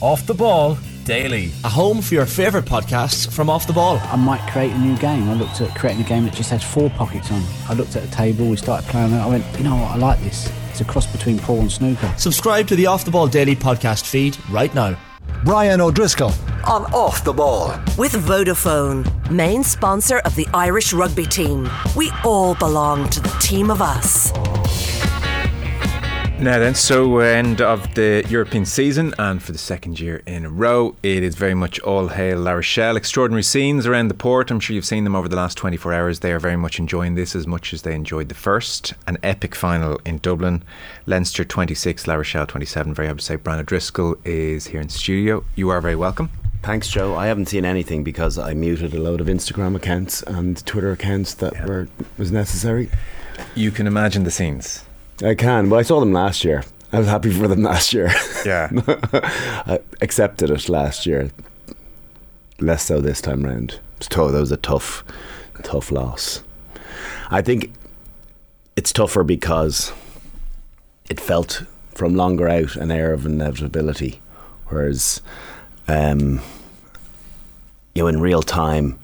Off the Ball Daily. A home for your favourite podcasts from Off the Ball. I might create a new game. I looked at creating a game that just had four pockets on. I looked at a table, we started playing it. I went, you know what, I like this. It's a cross between pool and snooker. Subscribe to the Off the Ball Daily podcast feed right now. Brian O'Driscoll on Off the Ball. With Vodafone, main sponsor of the Irish rugby team. We all belong to the team of us. Now then, so uh, end of the European season, and for the second year in a row, it is very much all hail La Rochelle. Extraordinary scenes around the port. I'm sure you've seen them over the last 24 hours. They are very much enjoying this as much as they enjoyed the first. An epic final in Dublin. Leinster 26, La Rochelle 27. Very happy to say Brian O'Driscoll is here in studio. You are very welcome. Thanks, Joe. I haven't seen anything because I muted a load of Instagram accounts and Twitter accounts that yeah. were was necessary. You can imagine the scenes. I can. Well, I saw them last year. I was happy for them last year. Yeah. I accepted it last year. Less so this time round. That was a tough, tough loss. I think it's tougher because it felt from longer out an air of inevitability, whereas, um, you know, in real time,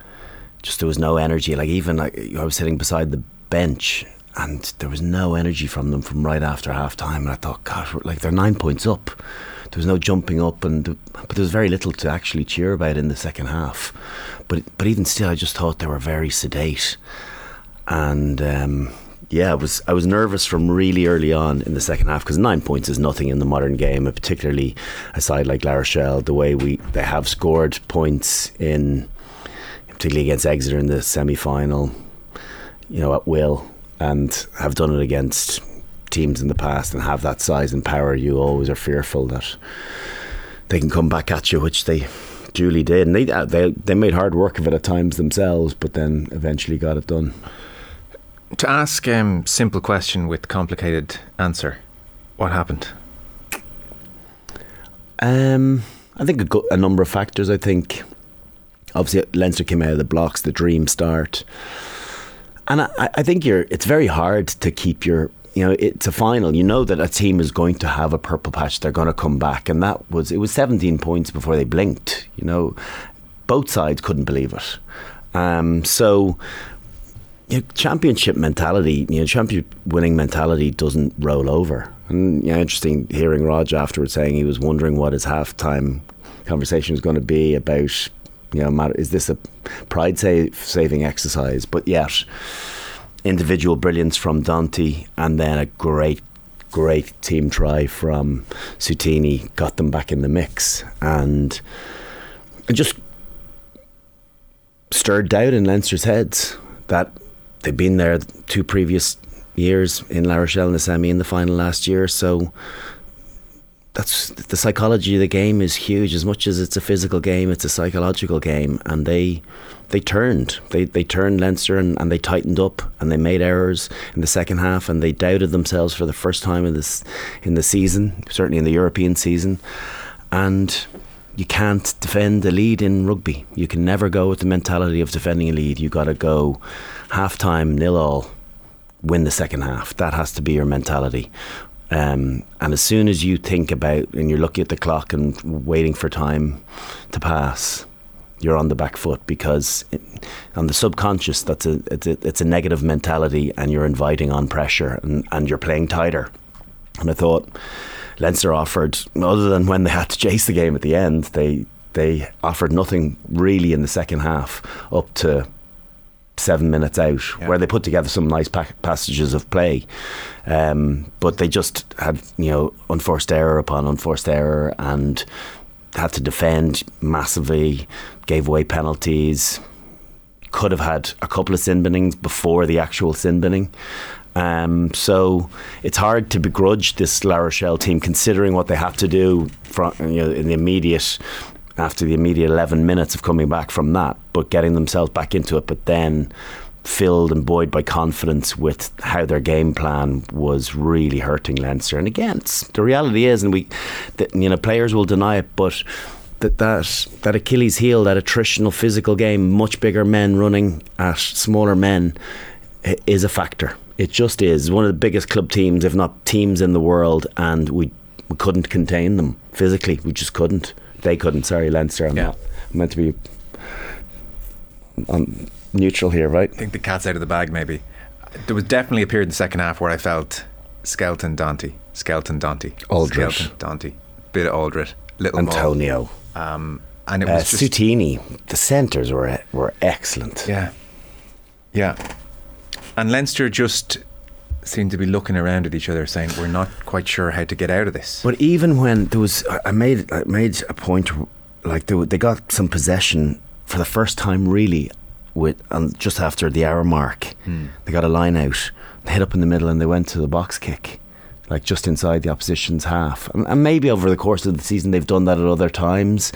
just there was no energy. Like even like I was sitting beside the bench and there was no energy from them from right after half time. And I thought, God, like they're nine points up. There was no jumping up, and but there was very little to actually cheer about in the second half. But but even still, I just thought they were very sedate, and. Um, yeah, I was I was nervous from really early on in the second half because nine points is nothing in the modern game, particularly a side like La Rochelle. The way we they have scored points in, particularly against Exeter in the semi final, you know, at will and have done it against teams in the past and have that size and power, you always are fearful that they can come back at you, which they duly did. And they uh, they they made hard work of it at times themselves, but then eventually got it done. To ask a um, simple question with complicated answer, what happened? Um, I think a, go- a number of factors. I think obviously Leinster came out of the blocks, the dream start. And I, I think you're. It's very hard to keep your you know, it's a final. You know that a team is going to have a purple patch. They're going to come back, and that was it. Was 17 points before they blinked. You know, both sides couldn't believe it. Um, so, you know, championship mentality, you know, champion winning mentality doesn't roll over. And interesting hearing Rog afterwards saying he was wondering what his halftime conversation was going to be about you know, matter, is this a pride save, saving exercise? But yet, individual brilliance from Danty, and then a great, great team try from Seuteni got them back in the mix, and just stirred doubt in Leinster's heads that they've been there two previous years in La Rochelle in the semi in the final last year, so that's the psychology of the game is huge. As much as it's a physical game, it's a psychological game, and they they turned. They they turned Leinster and, and they tightened up and they made errors in the second half and they doubted themselves for the first time in this in the season, certainly in the European season, and. You can't defend a lead in rugby. You can never go with the mentality of defending a lead. You got to go half time, nil all, win the second half. That has to be your mentality. Um, and as soon as you think about and you're looking at the clock and waiting for time to pass, you're on the back foot because it, on the subconscious, that's a it's, a it's a negative mentality, and you're inviting on pressure and, and you're playing tighter. And I thought Leinster offered, other than when they had to chase the game at the end, they they offered nothing really in the second half up to seven minutes out, yeah. where they put together some nice pa- passages of play. Um, but they just had, you know, unforced error upon unforced error and had to defend massively, gave away penalties, could have had a couple of sin binnings before the actual sin binning. Um, so it's hard to begrudge this La Rochelle team considering what they have to do from, you know, in the immediate after the immediate 11 minutes of coming back from that, but getting themselves back into it, but then filled and buoyed by confidence with how their game plan was really hurting Leinster. And again, the reality is, and we, you know, players will deny it, but that, that that Achilles heel, that attritional physical game, much bigger men running at smaller men, is a factor. It just is one of the biggest club teams, if not teams in the world, and we we couldn't contain them physically. We just couldn't. They couldn't. Sorry, Leinster. I'm Yeah. not I'm meant to be on neutral here, right? I think the cat's out of the bag, maybe. There was definitely a period in the second half where I felt Skelton Danty, Skelton Danty. Skelton Danty, bit of Alldritt, little Atonio, Um, and it uh, was just Seuteni. The centres were were excellent. yeah, yeah. And Leinster just seemed to be looking around at each other, saying, "We're not quite sure how to get out of this." But even when there was, I- made I made a point, like they, they got some possession for the first time, really, with and just after the hour mark, hmm. they got a line out, they hit up in the middle, and they went to the box kick, like just inside the opposition's half. And, and maybe over the course of the season, they've done that at other times.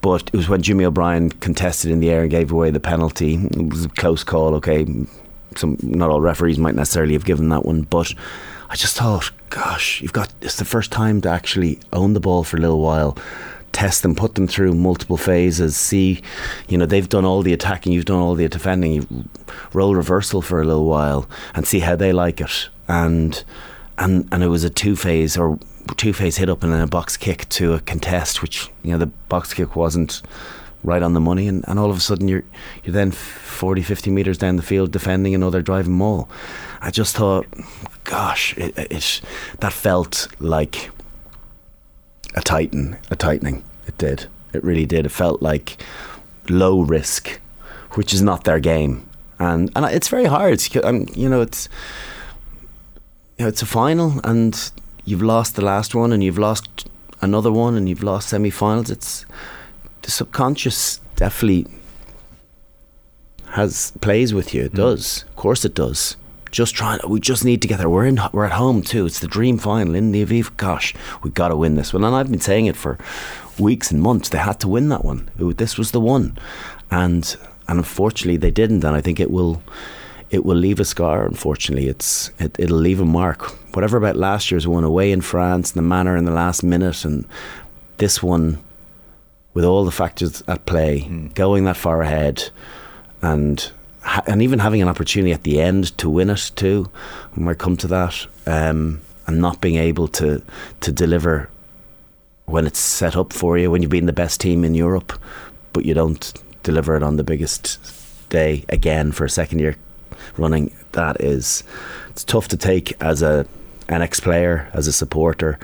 But it was when Jimmy O'Brien contested in the air and gave away the penalty. It was a close call. Okay, some not all referees might necessarily have given that one, but I just thought, gosh, you've got it's the first time to actually own the ball for a little while, test them, put them through multiple phases, see, you know, they've done all the attacking, you've done all the defending, you roll reversal for a little while and see how they like it, and and and it was a two phase or two phase hit up and then a box kick to a contest, which you know the box kick wasn't right on the money, and, and all of a sudden you're you're then 40, 50 meters down the field defending another driving maul. I just thought, gosh, it, it that felt like a tighten, a tightening. It did. It really did. It felt like low risk, which is not their game, and and it's very hard. Um, you know, it's you know, it's a final, and you've lost the last one, and you've lost another one, and you've lost semi-finals. It's the subconscious definitely has plays with you. It mm. does, of course, it does. Just trying. We just need to get there. We're in. We're at home too. It's the dream final in the Aviva. Gosh, we've got to win this one. And I've been saying it for weeks and months. They had to win that one. It- this was the one, and and unfortunately they didn't. And I think it will it will leave a scar. Unfortunately, it's it, it'll leave a mark. Whatever about last year's one away in France, the manner in the last minute, and this one with all the factors at play, going that far ahead, and and even having an opportunity at the end to win it too. When we come to that, um, and not being able to to deliver when it's set up for you, when you've been the best team in Europe, but you don't deliver it on the biggest day again for a second year running. That is, it's tough to take as a an ex player, as a supporter.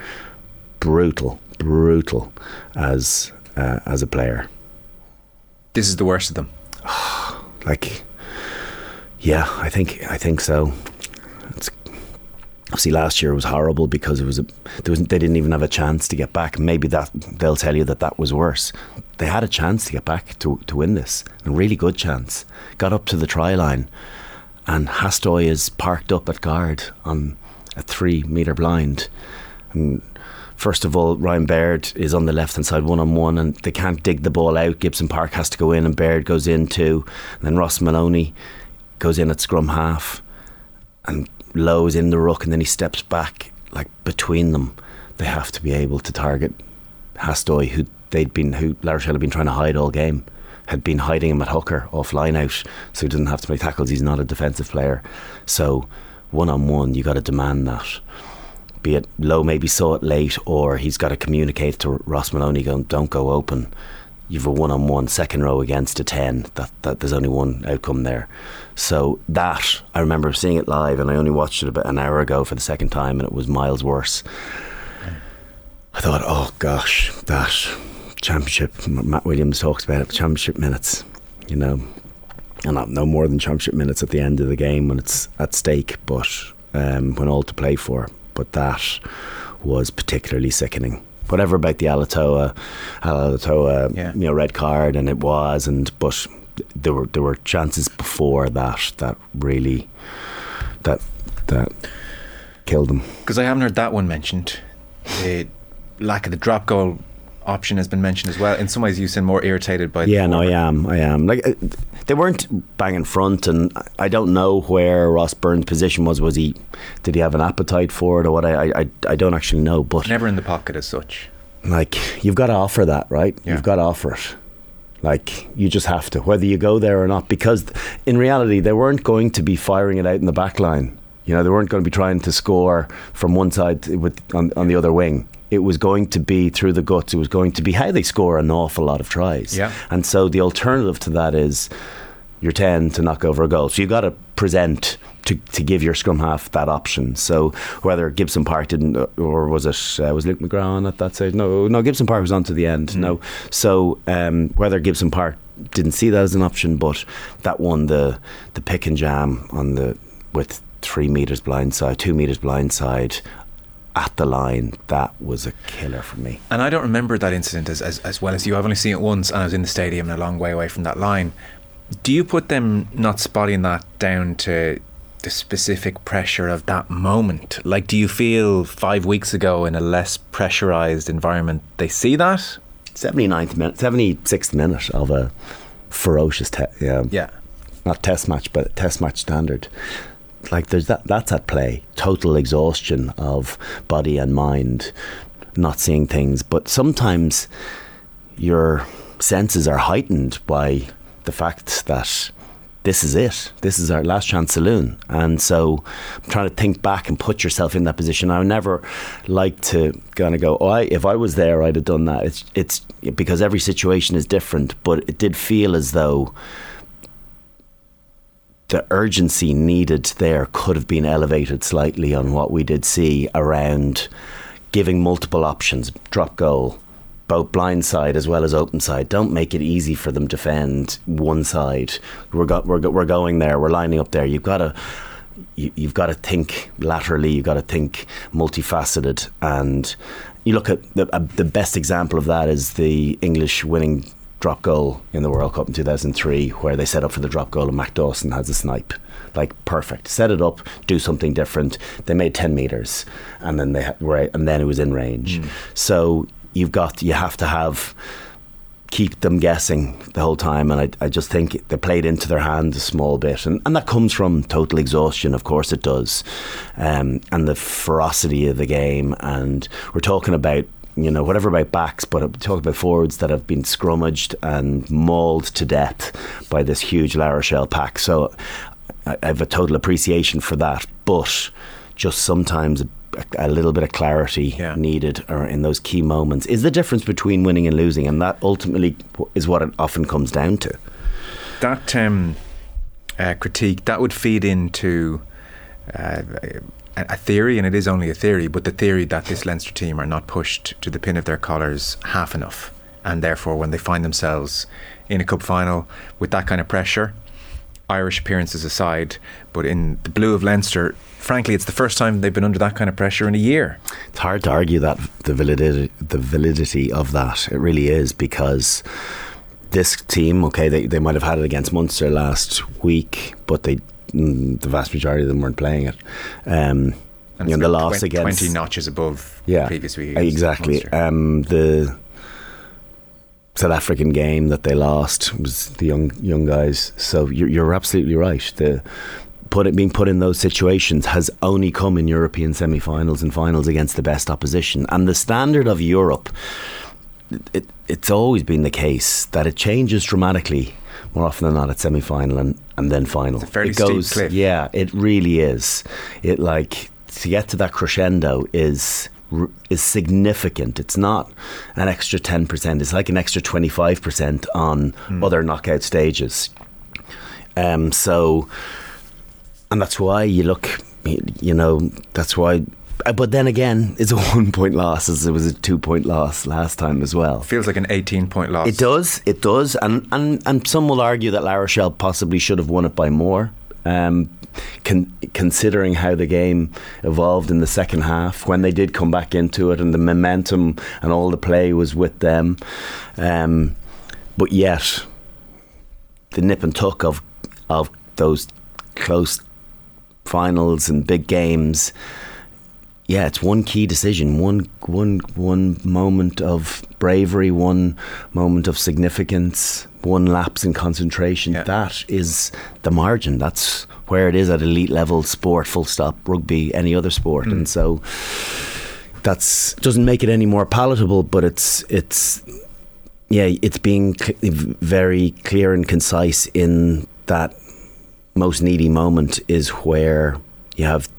Brutal, brutal as uh, as a player. This is the worst of them. Like, yeah, I think I think so. It's, obviously, last year was horrible because it was a, there was they didn't even have a chance to get back. Maybe that they'll tell you that that was worse. They had a chance to get back to to win this, a really good chance. Got up to the try line, and Hastoy is parked up at guard on a three meter blind. And first of all, Ryan Baird is on the left hand side one on one, and they can't dig the ball out. Gibson Park has to go in, and Baird goes in too. And then Ross Molony goes in at scrum half, and Lowe is in the ruck, and then he steps back like between them. They have to be able to target Hastoy, who they'd been, who La had been trying to hide all game, had been hiding him at hooker off line out, so he doesn't have to make tackles. He's not a defensive player, so one on one, you got to demand that be it Lowe maybe saw it late or he's got to communicate to Ross Molony going don't go open. You've a one on one second row against a 10 that, that there's only one outcome there. So that I remember seeing it live and I only watched it about an hour ago for the second time and it was miles worse. I thought oh gosh that championship Matt Williams talks about it championship minutes you know? And no more than championship minutes at the end of the game when it's at stake, but um, when all to play for. But that was particularly sickening. Whatever about the Alatoa, Alatoa, Yeah. you know, red card, and it was, and but there were there were chances before that that really that that killed them. Because I haven't heard that one mentioned. The lack of the drop goal option has been mentioned as well. In some ways, you seem more irritated by. the Yeah, no, I am. I am. Like uh, they weren't banging front, and I don't know where Ross Byrne's position was. Was he? Did he have an appetite for it, or what? I, I, I don't actually know. But Never in the pocket as such. like, you've got to offer that, right? Yeah. You've got to offer it. Like you just have to, whether you go there or not, because in reality they weren't going to be firing it out in the back line. You know, they weren't going to be trying to score from one side with on, on the other wing. It was going to be through the guts. It was going to be how they score an awful lot of tries. Yeah. And so the alternative to that is you're 10 to knock over a goal. So you've got to present to, to give your scrum half that option. So whether Gibson Park didn't, or was it, uh, was Luke McGrath on at that stage? No, no, Gibson Park was on to the end. No. So um, whether Gibson Park didn't see that as an option, but that won the, the pick and jam on the, with three metres blind side, two metres blind side at the line, that was a killer for me. And I don't remember that incident as, as, as well as you. I've only seen it once, and I was in the stadium and a long way away from that line. Do you put them not spotting that down to the specific pressure of that moment? Like, do you feel five weeks ago in a less pressurized environment they see that? 79th minute, 76th minute of a ferocious, te- yeah, Yeah. not test match, but test match standard. Like there's that that's at play. Total exhaustion of body and mind, not seeing things. But sometimes your senses are heightened by the fact that this is it. This is our last chance saloon. And so I'm trying to think back and put yourself in that position. I never like to kind of go, oh, I, if I was there, I'd have done that. It's, it's because every situation is different, but it did feel as though the urgency needed there could have been elevated slightly on what we did see around giving multiple options, drop goal, both blind side as well as open side. Don't make it easy for them to defend one side. We're go- we're, we're going there. We're lining up there. You've got to you, you've got to think laterally. You've got to think multifaceted. And you look at the uh, the best example of that is the English winning drop goal in the World Cup in 2003, where they set up for the drop goal and Matt Dawson has a snipe. Like perfect, set it up, do something different. They made 10 meters, and then they right, and then it was in range. So you've got you have to have keep them guessing the whole time. And I, I just think they played into their hand a small bit. And, and that comes from total exhaustion, of course it does. Um, and the ferocity of the game. And we're talking about, you know, whatever about backs, but I'm talking about forwards that have been scrummaged and mauled to death by this huge La Rochelle pack. So I, have a total appreciation for that. But just sometimes a, a little bit of clarity Yeah. needed or in those key moments is the difference between winning and losing, and that ultimately is what it often comes down to. That um, uh, critique that would feed into uh, a theory, and it is only a theory, but the theory that this Leinster team are not pushed to the pin of their collars half enough, and therefore when they find themselves in a cup final with that kind of pressure, Irish appearances aside, but in the blue of Leinster, frankly, it's the first time they've been under that kind of pressure in a year. It's hard to argue that the validity, the validity of that. It really is because this team, okay, they, they might have had it against Munster last week, but they the vast majority of them weren't playing it. Um, And you know, the loss 20, against 20 notches above yeah, previous week. exactly. Um, the South African game that they lost was the young young guys. So you're, you're absolutely right. The put it, being put in those situations has only come in European semi-finals and finals against the best opposition. And the standard of Europe, it, it's always been the case that it changes dramatically more often than not at semi-final and, and then final. It's it goes, yeah, it really is. It like to get to that crescendo is is significant. It's not an extra ten percent. It's like an extra twenty five percent on Hmm. other knockout stages. Um, so, and that's why you look, you know, that's why. Uh, But then again, it's a one point loss as it was a two point loss last time as well. Feels like an 18 point loss. It does, it does, and and and some will argue that La Rochelle possibly should have won it by more. Um, con- considering how the game evolved in the second half, when they did come back into it, and the momentum and all the play was with them, um, but yet the nip and tuck of of those close finals and big games yeah, it's one key decision, one one one moment of bravery, one moment of significance, one lapse in concentration. Yeah. That is the margin. That's where it is at elite level sport. Full stop. Rugby, any other sport, hmm. and so that's doesn't make it any more palatable, but it's it's yeah, it's being cl- very clear and concise in that most needy moment is where you have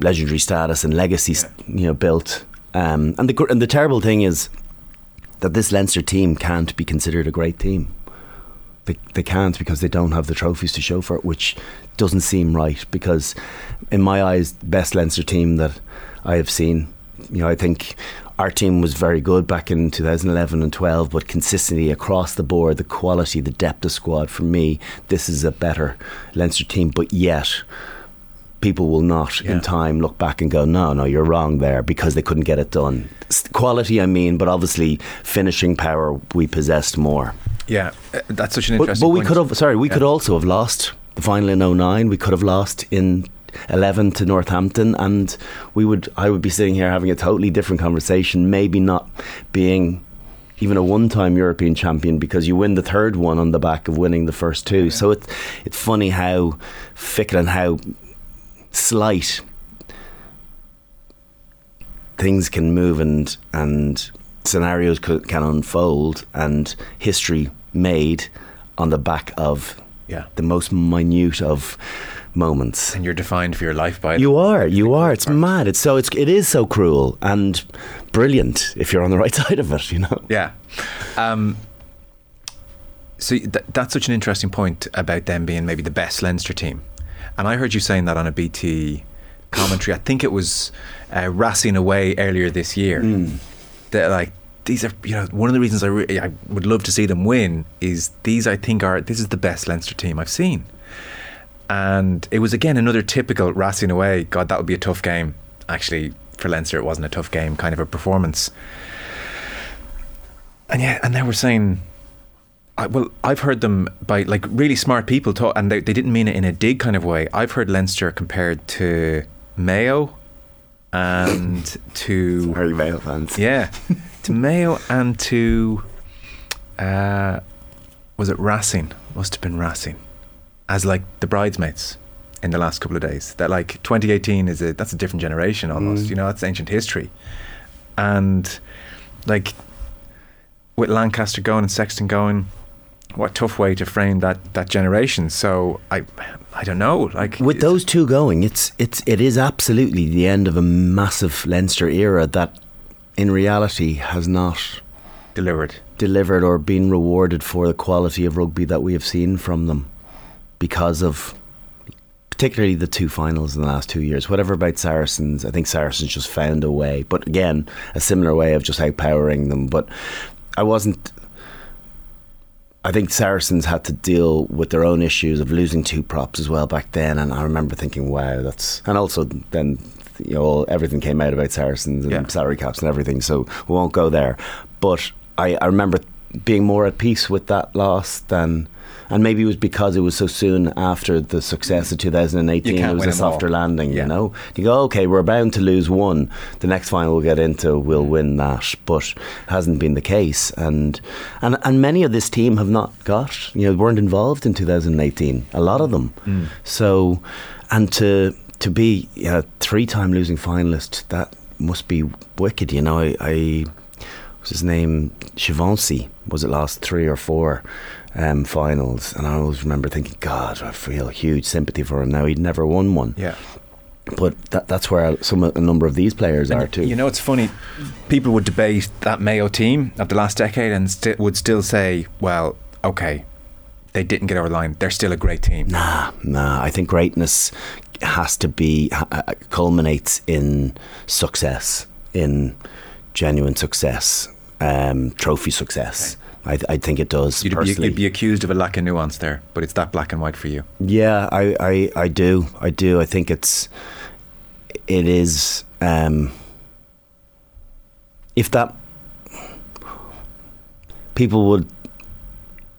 legendary status and legacy, you know, built. Um, and the and the terrible thing is that this Leinster team can't be considered a great team. They, they can't because they don't have the trophies to show for it, which doesn't seem right. Because, in my eyes, the best Leinster team that I have seen. You know, I think our team was very good back in 2011 and 12, but consistently across the board, the quality, the depth of squad, for me, this is a better Leinster team. But yet, people will not Yeah. in time look back and go, no, no, you're wrong there because they couldn't get it done. Quality, I mean, but obviously finishing power, we possessed more. Yeah, uh, that's such an interesting. but we point. could have, sorry, we Yeah. could also have lost the final in 09. We could have lost in 11 to Northampton, and we would, I would be sitting here having a totally different conversation, maybe not being even a one-time European champion because you win the third one on the back of winning the first two. So it's it's funny how fickle and how slight things can move and and scenarios can unfold and history made on the back of Yeah. the most minute of moments. and you're defined for your life by it. You are, you are. It's mad. It's so it's it is so cruel and brilliant if you're on the right side of it. You know. Yeah. Um, so th- that's such an interesting point about them being maybe the best Leinster team. And I heard you saying that on a BT commentary. I think it was uh, Racing away earlier this year. That like these are you know one of the reasons I re- I would love to see them win is these I think are this is the best Leinster team I've seen. And it was again another typical Racing away. God, that would be a tough game. Actually, for Leinster, it wasn't a tough game. Kind of a performance. And yeah, and they were saying, I, well, I've heard them by like really smart people talk, and they, they didn't mean it in a dig kind of way. I've heard Leinster compared to Mayo and to Harry Mayo fans. yeah, to Mayo and to uh, was it Racing? Must have been Racing, as like the bridesmaids in the last couple of days. That like 2018 is a that's a different generation almost. You know, that's ancient history, and like with Lancaster going and Sexton going, what tough way to frame that that generation. So I I don't know. Like With those two going, it's it's it is absolutely the end of a massive Leinster era that, in reality, has not delivered. delivered or been rewarded for the quality of rugby that we have seen from them because of particularly the two finals in the last two years. Whatever about Saracens, I think Saracens just found a way, but again, a similar way of just outpowering them. But I wasn't. I think Saracens had to deal with their own issues of losing two props as well back then, and I remember thinking, "Wow, that's." And also, then you know, everything came out about Saracens and Yeah. salary caps and everything, so we won't go there. But I, I remember being more at peace with that loss than, and maybe it was because it was so soon after the success of 2018. It was a softer landing, Yeah. you know. You go, okay, we're bound to lose one. The next final we'll get into, we'll win that, but hasn't been the case. And and and many of this team have not got, you know, weren't involved in 2018. A lot of them. So, and to to be a three-time losing finalist, that must be wicked. You know, I. I what's his name? Chivancy was it last three or four um, finals, and I always remember thinking, God, I feel huge sympathy for him now. He'd never won one, Yeah. but that, that's where some a number of these players are too. You know, it's funny. People would debate that Mayo team of the last decade and would still say, well, okay, they didn't get over the line. They're still a great team. Nah, nah. I think greatness has to be uh, culminates in success, in genuine success, um, trophy success. I, I think it does. You'd be, you'd be accused of a lack of nuance there, but it's that black and white for you. Yeah, I, I, I do. I do. I think it's it is um if that people would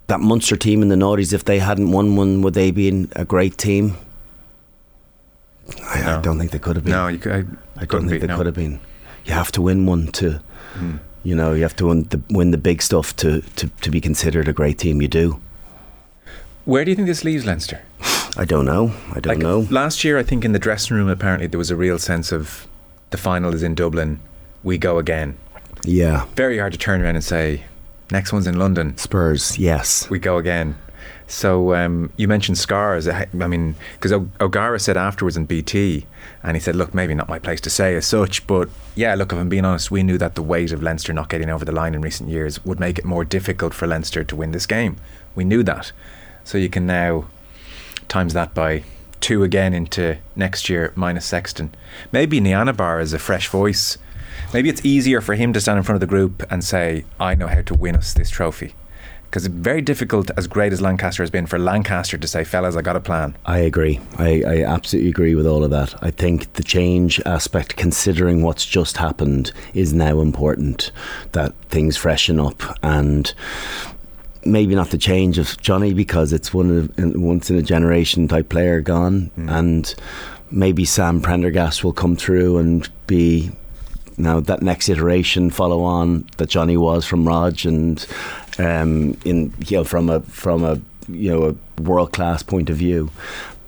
that Munster team in the noughties, if they hadn't won one, would they been a great team? I, I don't think they could have been. No, you could, I, I don't think be, they no. could have been. You have to win one to, Hmm. You know, you have to win the, win the big stuff to, to, to be considered a great team. You do. Where do you think this leaves Leinster? I don't know. I don't like know. last year, I think in the dressing room, apparently there was a real sense of the final is in Dublin. We go again. Yeah. Very hard to turn around and say, next one's in London. Spurs, yes. We go again. So um, you mentioned scars. I mean, because O'Gara said afterwards in BT, and he said, "Look, maybe not my place to say as such, but yeah, look, if I'm being honest, we knew that the weight of Leinster not getting over the line in recent years would make it more difficult for Leinster to win this game. We knew that. So you can now times that by two again into next year minus Sexton. Maybe Nienaber is a fresh voice. Maybe it's easier for him to stand in front of the group and say, "I know how to win us this trophy." Because it's very difficult, as great as Lancaster has been, for Lancaster to say, "Fellas, I got a plan." I agree. I, I absolutely agree with all of that. I think the change aspect, considering what's just happened, is now important. That things freshen up and maybe not the change of Johnny because it's one of once in a generation type player gone, mm. and maybe Sam Prendergast will come through and be now that next iteration follow on that Johnny was from Rog and um, in you know from a from a you know a world class point of view,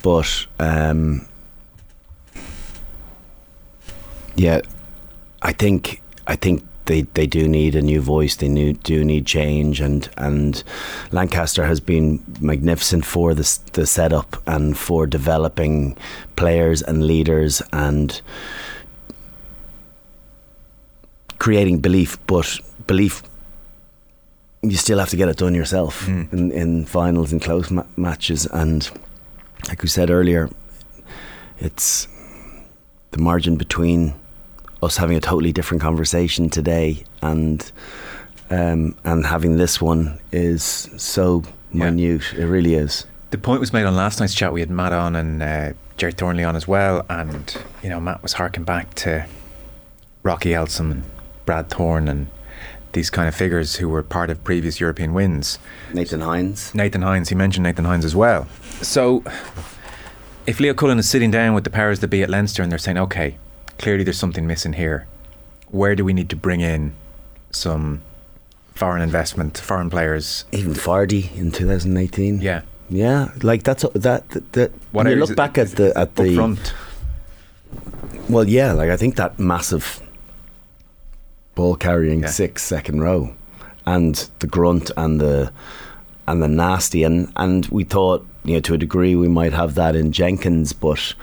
but um, yeah, I think I think they, they do need a new voice. They new, do need change, and and Lancaster has been magnificent for the the setup and for developing players and leaders and creating belief. But belief, you still have to get it done yourself Mm. in, in finals and close ma- matches. And like we said earlier, it's the margin between us having a totally different conversation today and um, and having this one is so Yeah. minute. It really is. The point was made on last night's chat. We had Matt on and uh, Gerry Thornley on as well, and you know Matt was harking back to Rocky Elsom and Brad Thorne and these kind of figures who were part of previous European wins. Nathan Hines. Nathan Hines, he mentioned Nathan Hines as well. So, if Leo Cullen is sitting down with the powers that be at Leinster and they're saying, okay, clearly there's something missing here, where do we need to bring in some foreign investment, foreign players? Even Fardy in 2018. Yeah. Yeah, like that's that. that, that when you look back at the at the front. well, yeah, like I think that massive ball carrying Yeah. six second row, and the grunt and the and the nasty and and we thought you know to a degree we might have that in Jenkins, but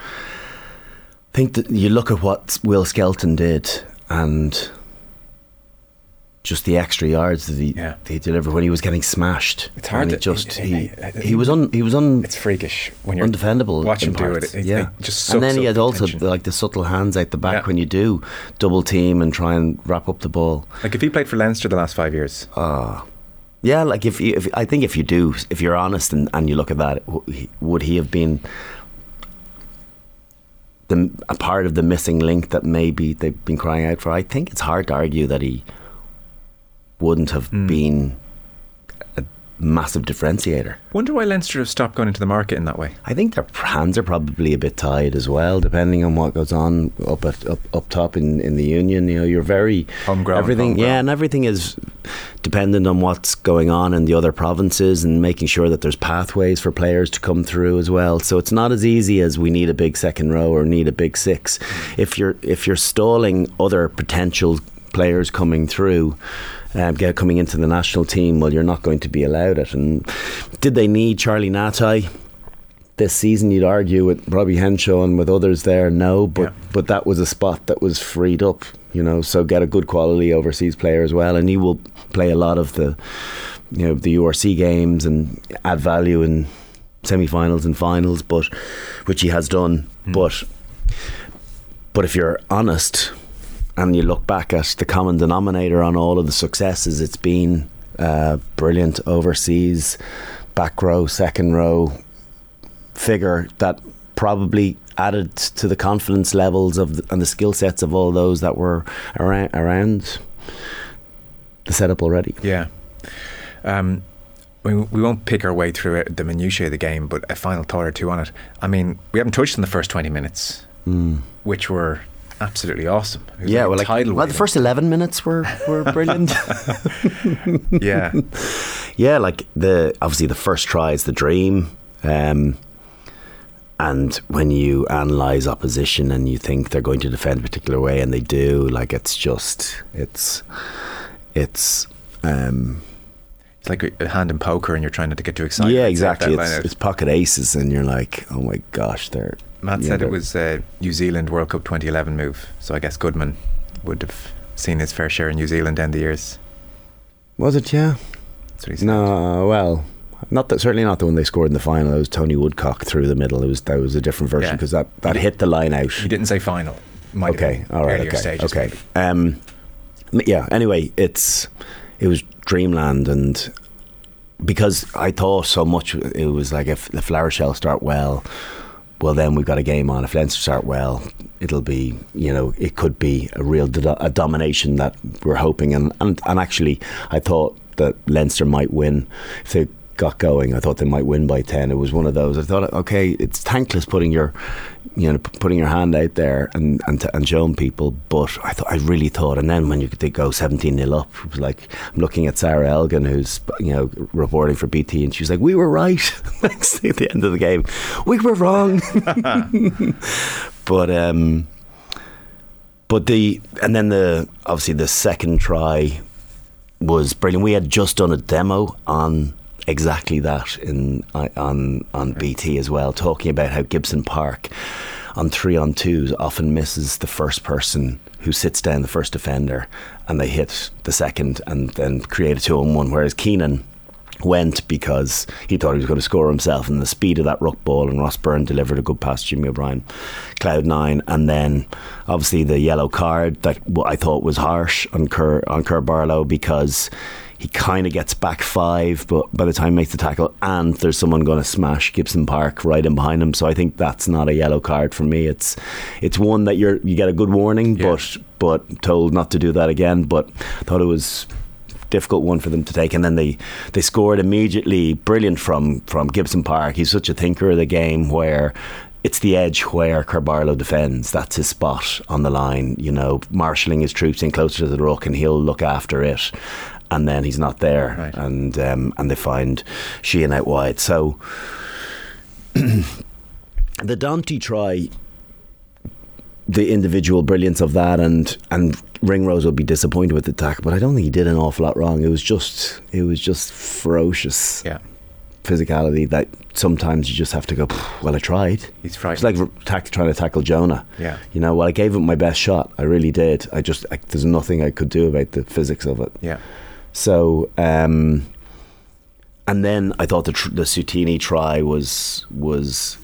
I think that you look at what Will Skelton did and just the extra yards that he Yeah. he delivered when he was getting smashed. It's hard And to- just he it- he was un he was un It's freakish when you're undefendable. Watch him do it. It- yeah, it just and then he had also attention. like the subtle hands out the back Yeah. when you do double team and try and wrap up the ball. Like if he played for Leinster the last five years, Ah, yeah. Like if, you, if I think if you do, if you're honest and, and you look at that, would he have been the a part of the missing link that maybe they've been crying out for? I think it's hard to argue that he wouldn't have Hmm. been a massive differentiator. wonder why Leinster have stopped going into the market in that way. I think their hands are probably a bit tied as well, depending on what goes on up at up, up top in, in the union. You know, you're very Homegrown, everything, homegrown. yeah, and everything is dependent on what's going on in the other provinces and making sure that there's pathways for players to come through as well. So it's not as easy as we need a big second row or need a big six. If you're if you're stalling other potential players coming through. Um, get coming into the national team, well, you're not going to be allowed it. And did they need Charlie Ngatai? this season, you'd argue with Robbie Henshaw and with others there, no, but Yeah. but that was a spot that was freed up, you know. So get a good quality overseas player as well, and he will play a lot of the, you know, the URC games and add value in semi-finals and finals, but which he has done. But but if you're honest and you look back at the common denominator on all of the successes, it's been uh, brilliant overseas back row, second row figure that probably added to the confidence levels of the, and the skill sets of all those that were around around the setup already. Yeah. Um, we, we won't pick our way through it, the minutiae of the game, but a final thought or two on it. I mean, we haven't touched on the first 20 minutes, which were absolutely awesome. Yeah, like well, like, tidal well, the first eleven minutes were were brilliant. yeah. yeah, like the obviously the first try is the dream. Um, and when you analyze opposition and you think they're going to defend a particular way and they do, like it's just it's it's um, like a hand in poker, and you're trying not to get too excited. yeah, exactly. It's, it's pocket aces, and you're like, oh my gosh, they're. Matt yeah, said it was a New Zealand World Cup 2011 move, so I guess Goodman would have seen his fair share in New Zealand end the years. Was it? Yeah. That's what he said. No, well, not that, certainly not the one they scored in the final. It was Tony Woodcock through the middle. It was that was a different version Yeah. because that, that hit the line out. He didn't say final. Might okay, all right, okay, stages, okay. Um, yeah. Anyway, it's it was dreamland, and because I thought so much, it was like if if La Rochelle start well, well then we've got a game on. If Leinster start well, it'll be you know it could be a real do- a domination that we're hoping, and and and actually I thought that Leinster might win if they got going. I thought they might win by ten. It was one of those. I thought, okay, it's thankless putting your, you know, putting your hand out there and and, and showing people. But I thought, I really thought, and then when you they go seventeen 0 up, it was like I'm looking at Sarra Elgan, who's you know reporting for BT, and she's like, we were right. Next at the end of the game, we were wrong. but um, but the and then the obviously the second try was brilliant. We had just done a demo on exactly that in on on BT as well, talking about how Gibson Park on three on twos often misses the first person who sits down the first defender, and they hit the second and then create a two on one. Whereas Keenan went because he thought he was going to score himself and the speed of that ruck ball and Ross Byrne delivered a good pass to Jimmy O'Brien cloud nine and then obviously the yellow card that I thought was harsh on Kerr on Kerr Barlow because he kind of gets back five but by the time he makes the tackle and there's someone going to smash Gibson Park right in behind him so I think that's not a yellow card for me it's it's one that you're you get a good warning Yeah. but but told not to do that again but I thought it was difficult one for them to take. And then they, they scored immediately. Brilliant from, from Gibson Park. He's such a thinker of the game where it's the edge where Kerr-Barlow defends. That's his spot on the line, you know, marshalling his troops in closer to the ruck and he'll look after it. And then he's not there, Right. and um, and they find Sheehan out wide. So the Danty try the individual brilliance of that and and Ringrose would be disappointed with the tackle, but I don't think he did an awful lot wrong. It was just it was just ferocious Yeah. physicality that sometimes you just have to go. Well, I tried. He's It's like tack, trying to tackle Jonah. Yeah. you know. Well, I gave it my best shot. I really did. I just I, there's nothing I could do about the physics of it. Yeah. So, um, and then I thought the tr- the Seuteni try was was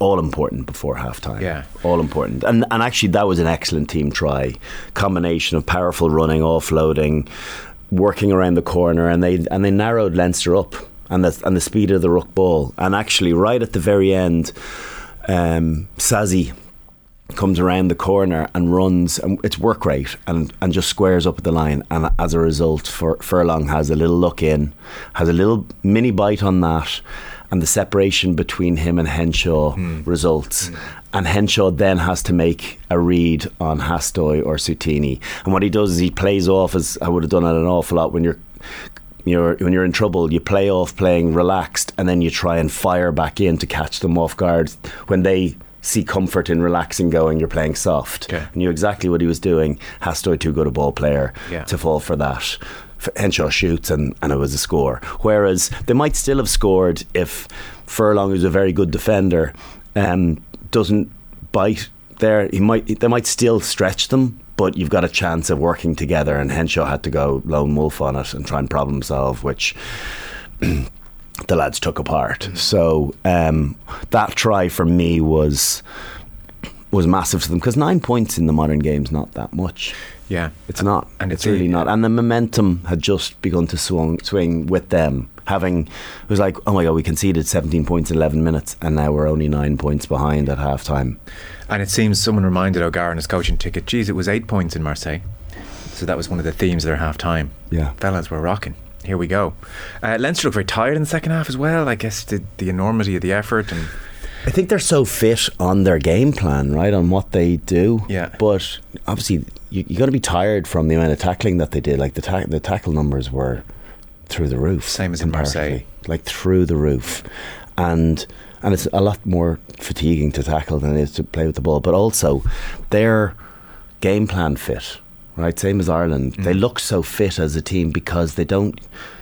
all important before halftime. Yeah. all important. And and actually, that was an excellent team try. Combination of powerful running, offloading, working around the corner, and they and they narrowed Leinster up. And the, and the speed of the ruck ball, and actually, right at the very end, um, Sazy comes around the corner and runs and it's work rate and, and just squares up at the line and as a result Fur, Furlong has a little look in has a little mini bite on that and the separation between him and Henshaw hmm. results. Hmm. And Henshaw then has to make a read on Hastoy or Seuteni and what he does is he plays off as I would have done it an awful lot when you're you're when you're in trouble, you play off playing relaxed, and then you try and fire back in to catch them off guard when they see comfort in relaxing, going you're playing soft. Okay. Knew exactly what he was doing. Hastoy too good a ball player Yeah. to fall for that. Henshaw shoots and, and it was a score. Whereas they might still have scored if Furlong, who's a very good defender, um, doesn't bite there. He might they might still stretch them, but you've got a chance of working together. And Henshaw had to go lone wolf on it and try and problem solve, which the lads took apart. So um, that try for me was was massive to them because nine points in the modern game is not that much. Yeah. It's not, And it's it's really not. And the momentum had just begun to swung, swing with them. Having it was like, oh my god, we conceded 17 points in 11 minutes, and now we're only nine points behind at half time. And it seems someone reminded O'Gara in his coaching ticket, geez, it was eight points in Marseille. So that was one of the themes of their half time. Yeah. Fellas, we're rocking. Here we go. Uh, Leinster looked very tired in the second half as well. I guess the, the enormity of the effort and I think they're so fit on their game plan, right, on what they do. Yeah. But obviously, you, you got to be tired from the amount of tackling that they did. Like the ta- the tackle numbers were through the roof. Same as in. Marseille. like through the roof, and and it's a lot more fatiguing to tackle than it is to play with the ball. But also, their game plan fit, right? Same as Ireland. They Mm. look so fit as a team because they don't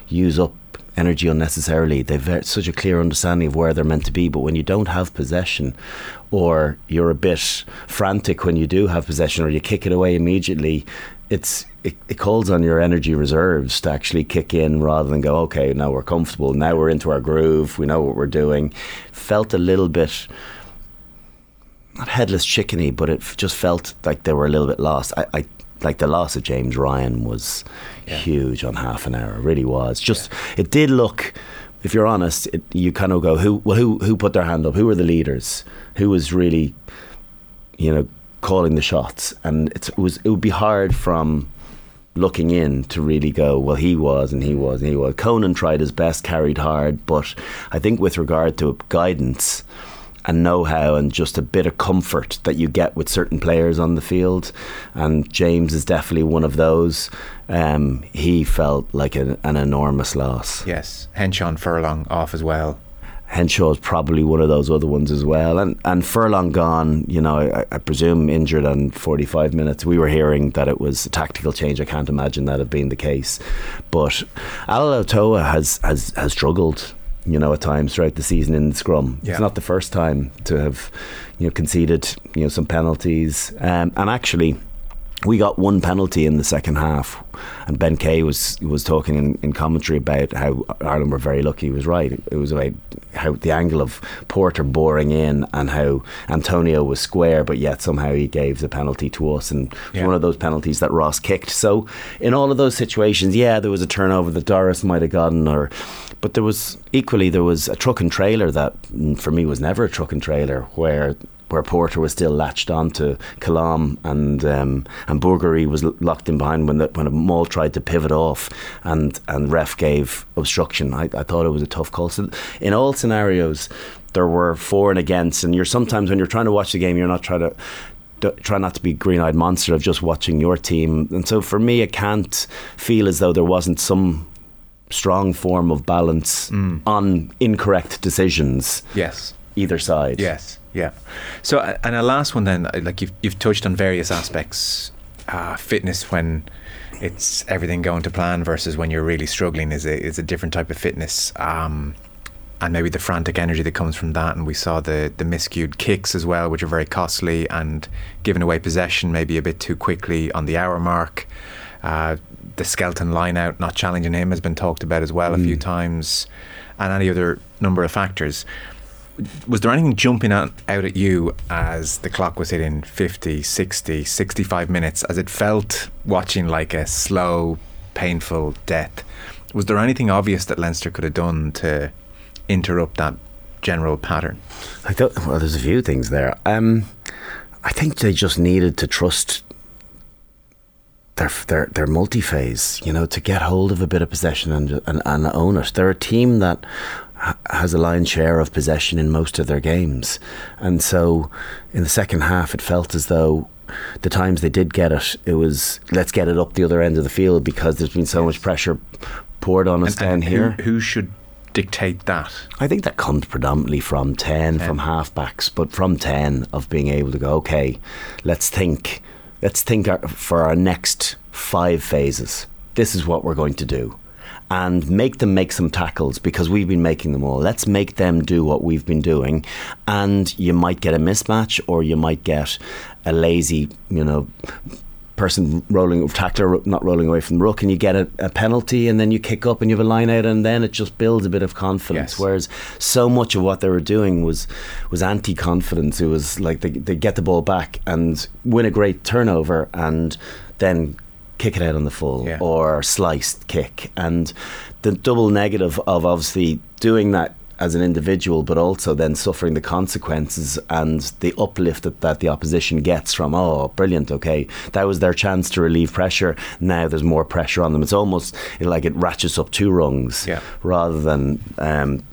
use up energy unnecessarily. They've such a clear understanding of where they're meant to be. But when you don't have possession, or you're a bit frantic when you do have possession, or you kick it away immediately, it's it, it calls on your energy reserves to actually kick in rather than go, okay, now we're comfortable, now we're into our groove, we know what we're doing. Felt a little bit not headless chickeny, but it just felt like they were a little bit lost. I, I like the loss of James Ryan was yeah. huge on half an hour. It really was. Just yeah. it did look. If you're honest, it, you kind of go, who well, who who put their hand up? Who were the leaders? Who was really, you know, calling the shots? And it was it would be hard from looking in to really go, well, he was and he was and he was. Conan tried his best, carried hard, but I think with regard to guidance and know how and just a bit of comfort that you get with certain players on the field. And James is definitely one of those. Um, he felt like an, an enormous loss. Yes, Henshaw and Furlong off as well. Henshaw is probably one of those other ones as well. And and Furlong gone, you know, I, I, presume injured on 45 minutes. We were hearing that it was a tactical change. I can't imagine that have been the case. But Alaalatoa has, has, has struggled you know, at times throughout the season in the scrum. Yeah. It's not the first time to have, you know, conceded, you know, some penalties. Um, and actually, we got one penalty in the second half, and Ben Kay was was talking in, in, commentary about how Ireland were very lucky. He was right. It was about how the angle of Porter boring in and how Atonio was square, but yet somehow he gave the penalty to us, and yeah. one of those penalties that Ross kicked. So in all of those situations, yeah, there was a turnover that Doris might have gotten, or but there was equally there was a truck and trailer that mm, for me was never a truck and trailer where where Porter was still latched on to Kalam and um, and Bourgarit was locked in behind when the, when a Maul tried to pivot off and and ref gave obstruction. I, I thought it was a tough call. So in all scenarios, there were for and against, and you're sometimes when you're trying to watch the game, you're not trying to try not to be green-eyed monster of just watching your team. And so for me, I can't feel as though there wasn't some strong form of balance mm. on incorrect decisions. Yes. Either side. Yes. Yeah. So, and a last one then, uh, like you've you've touched on various aspects, uh, fitness when it's everything going to plan versus when you're really struggling is a is a different type of fitness. Um, and maybe the frantic energy that comes from that, and we saw the the miscued kicks as well, which are very costly, and giving away possession maybe a bit too quickly on the hour mark. Uh, the skeleton line out, not challenging him, has been talked about as well mm. a few mm. times, and any other number of factors. Was there anything jumping out, out at you as the clock was hitting 50, 60, 65 minutes, as it felt watching like a slow, painful death? Was there anything obvious that Leinster could have done to interrupt that general pattern? I thought, well, there's a few things there. Um, I think they just needed to trust they're they're they're multi-phase. You know, to get hold of a bit of possession and and, and own it. They're a team that has a lion's share of possession in most of their games, and so in the second half, it felt as though the times they did get it, it was let's get it up the other end of the field because there's been so much pressure poured on us and, down and here. Who, who should dictate that? I think that comes predominantly from 10, 10, from halfbacks, but from 10 of being able to go, okay, let's think let's think for our next five phases. This is what we're going to do. And make them make some tackles because we've been making them all. Let's make them do what we've been doing. And you might get a mismatch or you might get a lazy, you know, person rolling tackler not rolling away from the rook and you get a, a, penalty and then you kick up and you have a line out and then it just builds a bit of confidence yes. whereas so much of what they were doing was was anti-confidence it was like they, they get the ball back and win a great turnover and then kick it out on the full yeah. or sliced kick and the double negative of obviously doing that as an individual, but also then suffering the consequences and the uplift that, that the opposition gets from, oh, brilliant, okay, that was their chance to relieve pressure. Now there's more pressure on them. It's almost like it ratchets up two rungs yeah. rather than. Um,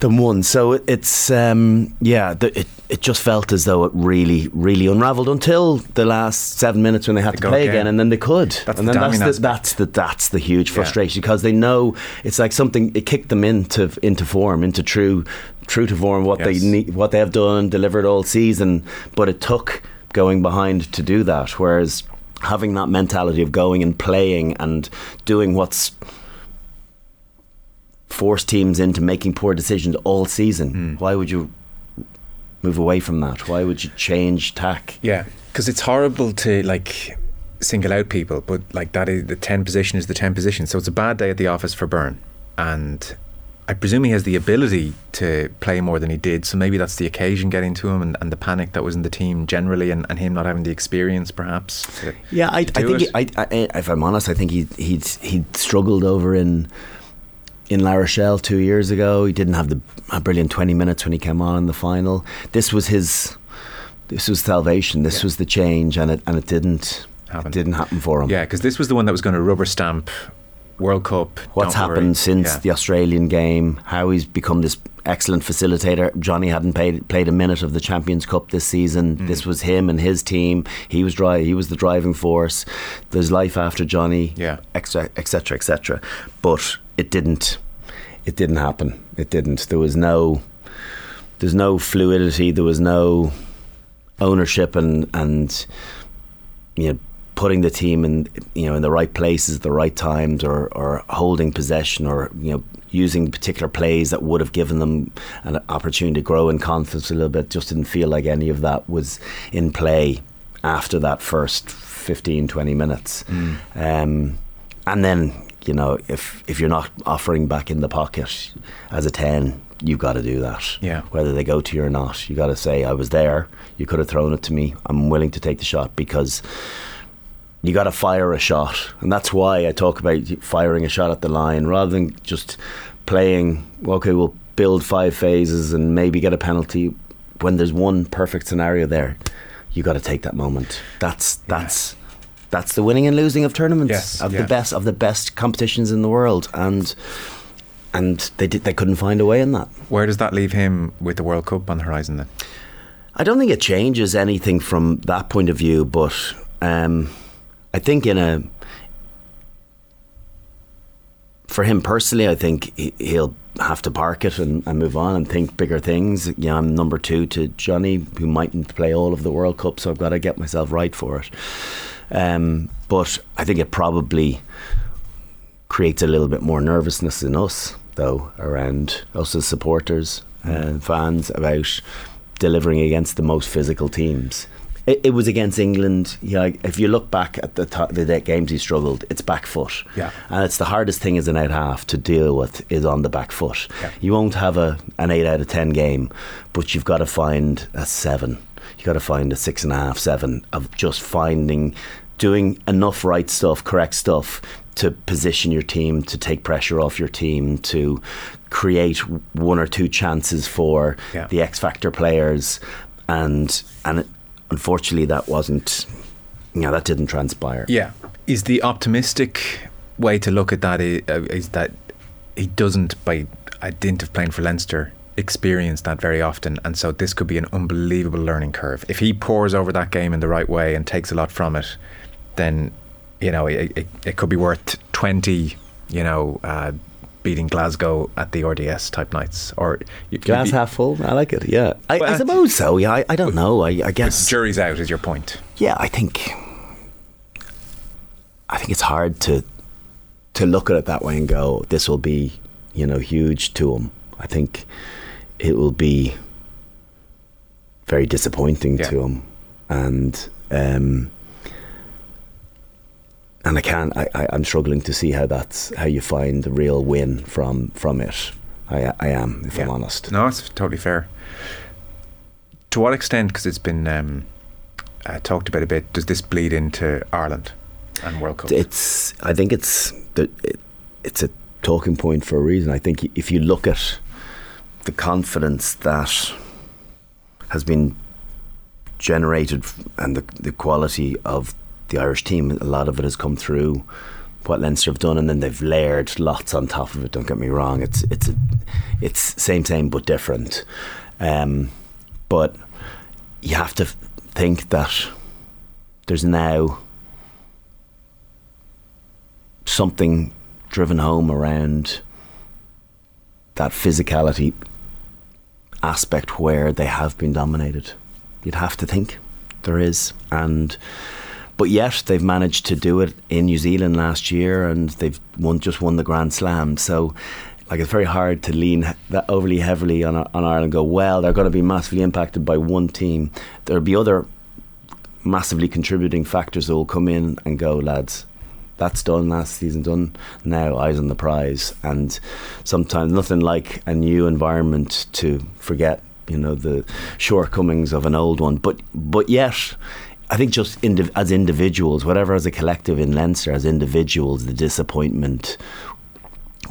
than one. So it's um, yeah, the, it it just felt as though it really really unravelled until the last seven minutes when they had they to play again. again. and then they could. That's and the then that's the, that's the that's the huge frustration yeah. because they know it's like something it kicked them into into form, into true true to form what yes. they need, what they have done, delivered all season, but it took going behind to do that. Whereas having that mentality of going and playing and doing what's forced teams into making poor decisions all season. Hmm. Why would you move away from that? Why would you change tack? Yeah, because it's horrible to like single out people, but like that is the ten position is the ten position. So it's a bad day at the office for Byrne, and I presume he has the ability to play more than he did. So maybe that's the occasion getting to him, and, and the panic that was in the team generally, and, and him not having the experience, perhaps. to- Yeah, I, I think he, I, I, if I'm honest, I think he he'd he'd struggled over in in La Rochelle two years ago. He didn't have the a brilliant 20 minutes when he came on in the final. This was his. This was salvation. This Yeah. was the change, and it and it didn't Happen. it didn't happen for him. Yeah, because this was the one that was going to rubber stamp World Cup. What's don't worry. happened since Yeah. the Australian game? How he's become this excellent facilitator. Johnny hadn't played played a minute of the Champions Cup this season. Mm. This was him and his team. He was dry. He was the driving force. There's life after Johnny. Yeah. etc. etc. etc. But it didn't. It didn't happen. It didn't. There was no. There's no fluidity. There was no ownership and and you know putting the team in you know in the right places at the right times or or holding possession or you know using particular plays that would have given them an opportunity to grow in confidence a little bit just didn't feel like any of that was in play after that first 15 20 minutes um, and then you know if if you're not offering back in the pocket as a 10 you've got to do that Yeah. whether they go to you or not you got to say I was there you could have thrown it to me I'm willing to take the shot because you got to fire a shot, and that's why I talk about firing a shot at the line rather than just playing. Okay, we'll build five phases and maybe get a penalty. When there's one perfect scenario there, you got to take that moment. That's that's that's the winning and losing of tournaments Yes, of yeah. the best of the best competitions in the world, and and they did they couldn't find a way in that. Where does that leave him with the World Cup on the horizon then? I don't think it changes anything from that point of view, but um, I think in a for him personally, I think he, he'll have to park it and, and move on and think bigger things. You know, I'm number two to Johnny, who mightn't play all of the World Cup, so I've got to get myself right for it. Um, but I think it probably creates a little bit more nervousness in us, though, around us as supporters and fans about delivering against the most physical teams. It, it was against England. Yeah, if you look back at the to- the games he struggled, it's back foot. Yeah. and it's the hardest thing as an out half to deal with is on the back foot. Yeah. You won't have a an eight out of ten game, but you've got to find a seven. You got to find a six and a half, seven of just finding, doing enough right stuff, correct stuff to position your team, to take pressure off your team, to create one or two chances for Yeah. the X factor players, and and it, unfortunately that wasn't, you know, that didn't transpire. Yeah. Is the optimistic way to look at that is, uh, is that he doesn't, by a dint of playing for Leinster, experience that very often. And so this could be an unbelievable learning curve. If he pours over that game in the right way and takes a lot from it, then, you know, it, it, it could be worth 20, you know, uh, beating Glasgow at the RDS type nights. Or you, Glass half full. I like it. Yeah, I, Well, I suppose so. Yeah, I, I don't know. I, I guess. Jury's out, is your point. Yeah, I think I think it's hard to to look at it that way and go, this will be, you know, huge to him. I think it will be very disappointing Yeah. to him, and um, and I can't. I, I, I'm struggling to see how that's how you find the real win from from it. I I am, if I'm honest. No, it's totally fair. To what extent, because it's been um, uh, talked about a bit, does this bleed into Ireland and World Cup? it's I think it's the, it, it's a talking point for a reason. I think if you look at the confidence that has been generated and the, the quality of the Irish team, a lot of it has come through what Leinster have done, and then they've layered lots on top of it. Don't get me wrong; it's it's a, it's same same but different. Um, but you have to think that there's now something driven home around that physicality aspect where they have been dominated. You'd have to think there is, and but yet they've managed to do it in New Zealand last year, and they've won just won the Grand Slam. So like it's very hard to lean that overly heavily on on Ireland. and Go well, they're going to be massively impacted by one team. There'll be other massively contributing factors that will come in and go, lads. That's done last season, done now. Eyes on the prize, and sometimes nothing like a new environment to forget, you know, the shortcomings of an old one. But but yet, I think just indiv- as individuals, whatever as a collective in Leinster, as individuals, the disappointment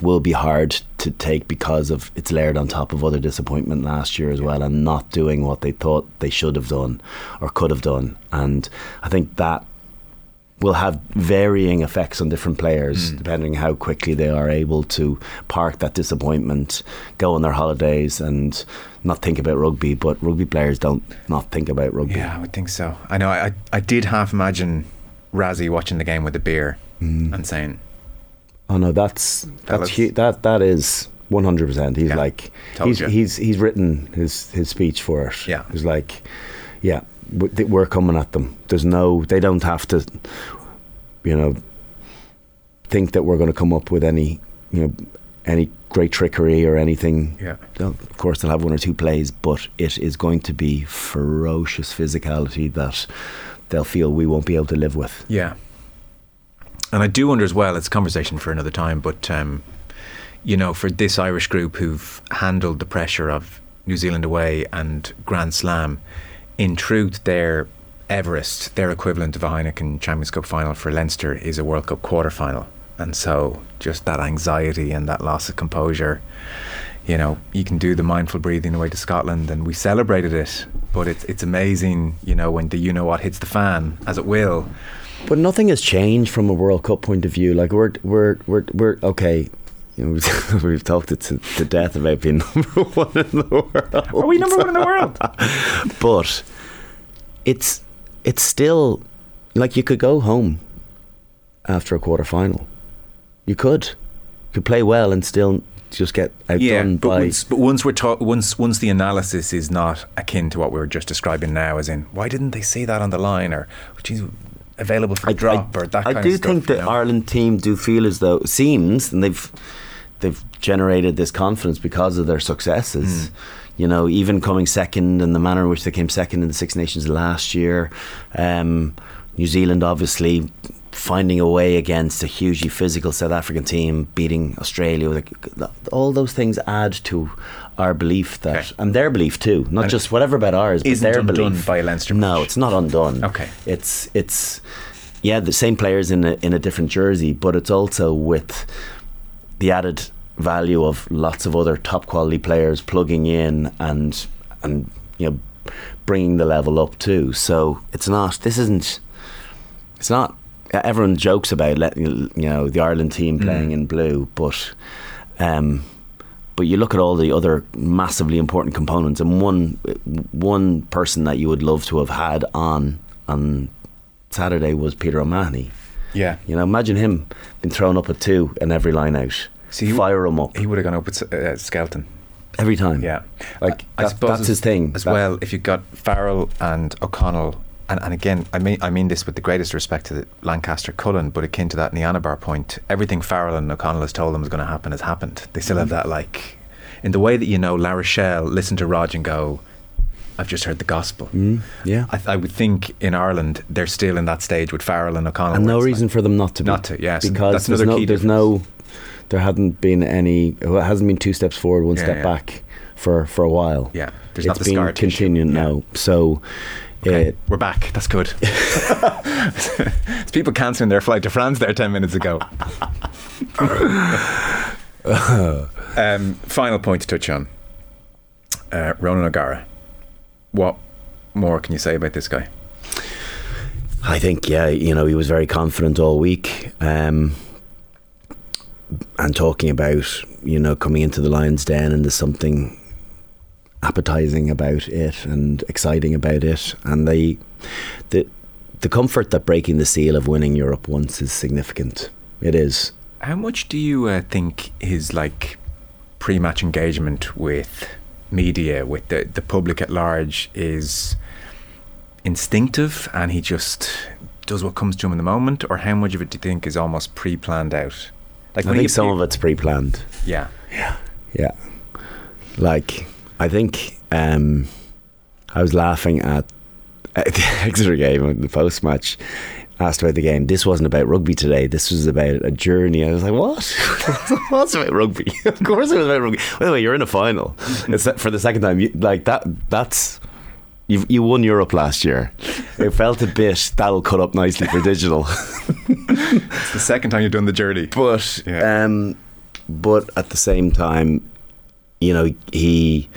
will be hard to take because of it's layered on top of other disappointment last year as well and not doing what they thought they should have done or could have done and I think that will have varying effects on different players mm. depending how quickly they are able to park that disappointment go on their holidays and not think about rugby but rugby players don't not think about rugby Yeah, I would think so. I know. I I did half imagine Rassie watching the game with a beer mm. and saying, Oh no, that's that's hu- that that is one hundred percent. He's Yeah, like he's you. he's he's written his his speech for it. Yeah. he's like, yeah, we're coming at them. There's no, they don't have to, you know, think that we're going to come up with any, you know, any great trickery or anything. Yeah. They'll- of course, they'll have one or two plays, but it is going to be ferocious physicality that they'll feel we won't be able to live with. Yeah. And I do wonder as well, it's a conversation for another time, but, um, you know, for this Irish group who've handled the pressure of New Zealand away and Grand Slam, in truth, their Everest, their equivalent of a Heineken Champions Cup final for Leinster, is a World Cup quarter final. And so just that anxiety and that loss of composure, you know, you can do the mindful breathing away to Scotland and we celebrated it. But it's, it's amazing, you know, when the you know what hits the fan, as it will. But nothing has changed from a World Cup point of view. Like we're we're we're we're okay. You know, we've, we've talked it to, to death about being number one in the world. Are we number one in the world? But it's it's still like you could go home after a quarter final. You could. You could play well and still just get outdone yeah, but by once, but once we're ta- once once the analysis is not akin to what we were just describing now, as in why didn't they say that on the line or geez, available for I, drop I, or that I kind do of stuff. think you the know? Ireland team do feel as though it seems, and they've they've generated this confidence because of their successes. Hmm. You know, even coming second and the manner in which they came second in the Six Nations last year. Um, New Zealand obviously finding a way against a hugely physical South African team, beating Australia. All those things add to our belief that, Okay. and their belief too, not And just whatever about ours, but their undone belief. by Leinster No, it's not undone. Okay. It's it's yeah, the same players in a in a different jersey, but it's also with the added value of lots of other top quality players plugging in and and you know bringing the level up too. So it's not. This isn't. It's not. Everyone jokes about letting you know the Ireland team playing in blue, but. Um, but you look at all the other massively important components, and one one person that you would love to have had on on Saturday was Peter O'Mahony. Yeah, You know, imagine him being thrown up at two and every line out. See, he- Fire him up he would have gone up with uh, Skelton. every time. Yeah, like I that- suppose that's his thing. as That- well. If you've got Farrell and O'Connell, and, and again, I mean I mean this with the greatest respect to the Lancaster Cullen, but akin to that Nienaber point, everything Farrell and O'Connell has told them is going to happen has happened. They still have that like in the way that you know La Rochelle listen to Rog and go. I've just heard the gospel. Mm, yeah. I, I would think in Ireland they're still in that stage with Farrell and O'Connell. and no reason like- for them not to be. Not to, yes. because That's there's no, key there's no, there hadn't been any. Well, it hasn't been two steps forward, one Yeah, step yeah. back for for a while. Yeah, there's it's not the been scar continuing Yeah. now. So, Okay, uh, we're back. That's good. It's people cancelling their flight to France there 10 minutes ago. um, final point to touch on uh, Ronan O'Gara. What more can you say about this guy? I think, yeah, you know, he was very confident all week. Um, and talking about, you know, coming into the Lion's Den and there's something appetizing about it and exciting about it. And they, the, the comfort that breaking the seal of winning Europe once is significant. It is. How much do you uh, think his like pre-match engagement with media, with the the public at large, is instinctive, and he just does what comes to him in the moment, or how much of it do you think is almost pre-planned out? Like I think you- some of it's pre planned. Yeah. Yeah. Yeah. Like, I think um, I was laughing at, at the Exeter game in the post match. Asked about the game. This wasn't about rugby today. This was about a journey. I was like, "What? What's about rugby? of course, it was about rugby." By the way, you're in a final. It's for the second time. You, like that. That's you. You won Europe last year. It felt a bit. That'll cut up nicely for digital. It's the second time you've done the journey. but Yeah. um, but at the same time, you know, he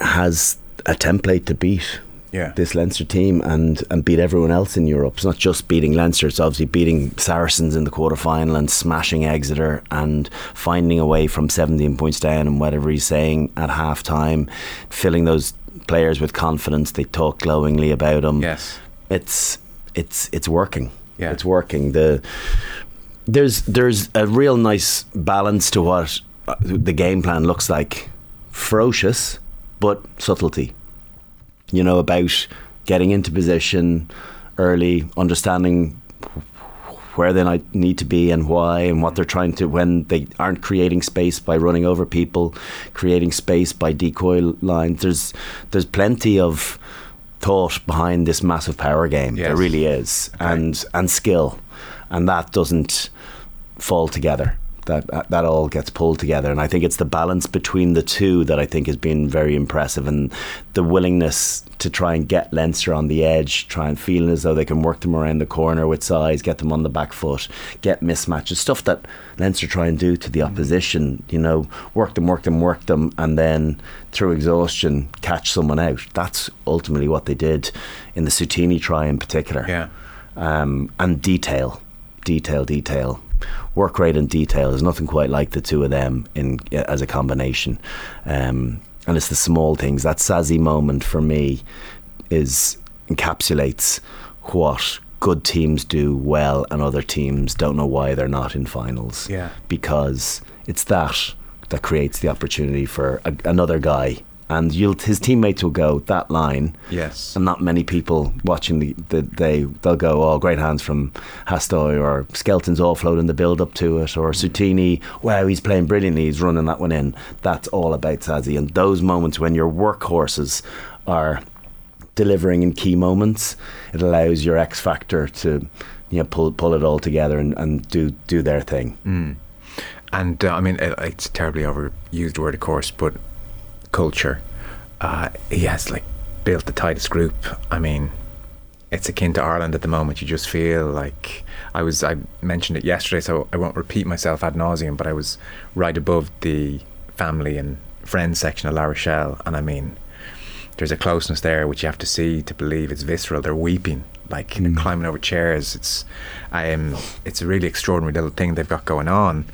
has a template to beat Yeah. this Leinster team and and beat everyone else in Europe. It's not just beating Leinster; it's obviously beating Saracens in the quarter final and smashing Exeter and finding a way from 17 points down and whatever he's saying at half time, filling those players with confidence. They talk glowingly about him Yes. it's it's it's working. Yeah. It's working. The there's there's a real nice balance to what the game plan looks like. Ferocious, but subtlety. You know about getting into position early, understanding where they might need to be and why and what they're trying to when they aren't creating space by running over people, creating space by decoy lines. There's there's plenty of thought behind this massive power game. Yes. There really is, and and skill, and that doesn't fall together. That, that all gets pulled together, and I think it's the balance between the two that I think has been very impressive, and the willingness to try and get Leinster on the edge, try and feel as though they can work them around the corner with size, get them on the back foot, get mismatches, stuff that Leinster try and do to the opposition. You know, work them, work them, work them, and then through exhaustion catch someone out. That's ultimately what they did in the Seuteni try in particular Yeah. um, and detail, detail, detail. Work rate and detail. There's nothing quite like the two of them in as a combination, um, and it's the small things. That Sazy moment for me is encapsulates what good teams do well and other teams don't know why they're not in finals. Yeah. because it's that that creates the opportunity for a, another guy. And you'll, his teammates will go that line, Yes. and not many people watching the, the they they'll go oh great hands from Hastoy or Skelton's offload in the build up to it or Seuteni wow he's playing brilliantly he's running that one in. That's all about Sazy. And those moments when your workhorses are delivering in key moments it allows your X factor to you know pull pull it all together and, and do do their thing. And uh, I mean, it, it's a terribly overused word, of course, but culture. Uh, he has like built the tightest group. I mean, it's akin to Ireland at the moment. You just feel like I was. I mentioned it yesterday, so I won't repeat myself ad nauseum. But I was right above the family and friends section of La Rochelle, and I mean, there's a closeness there which you have to see to believe it's visceral. They're weeping, like climbing over chairs. It's, um, it's a really extraordinary little thing they've got going on,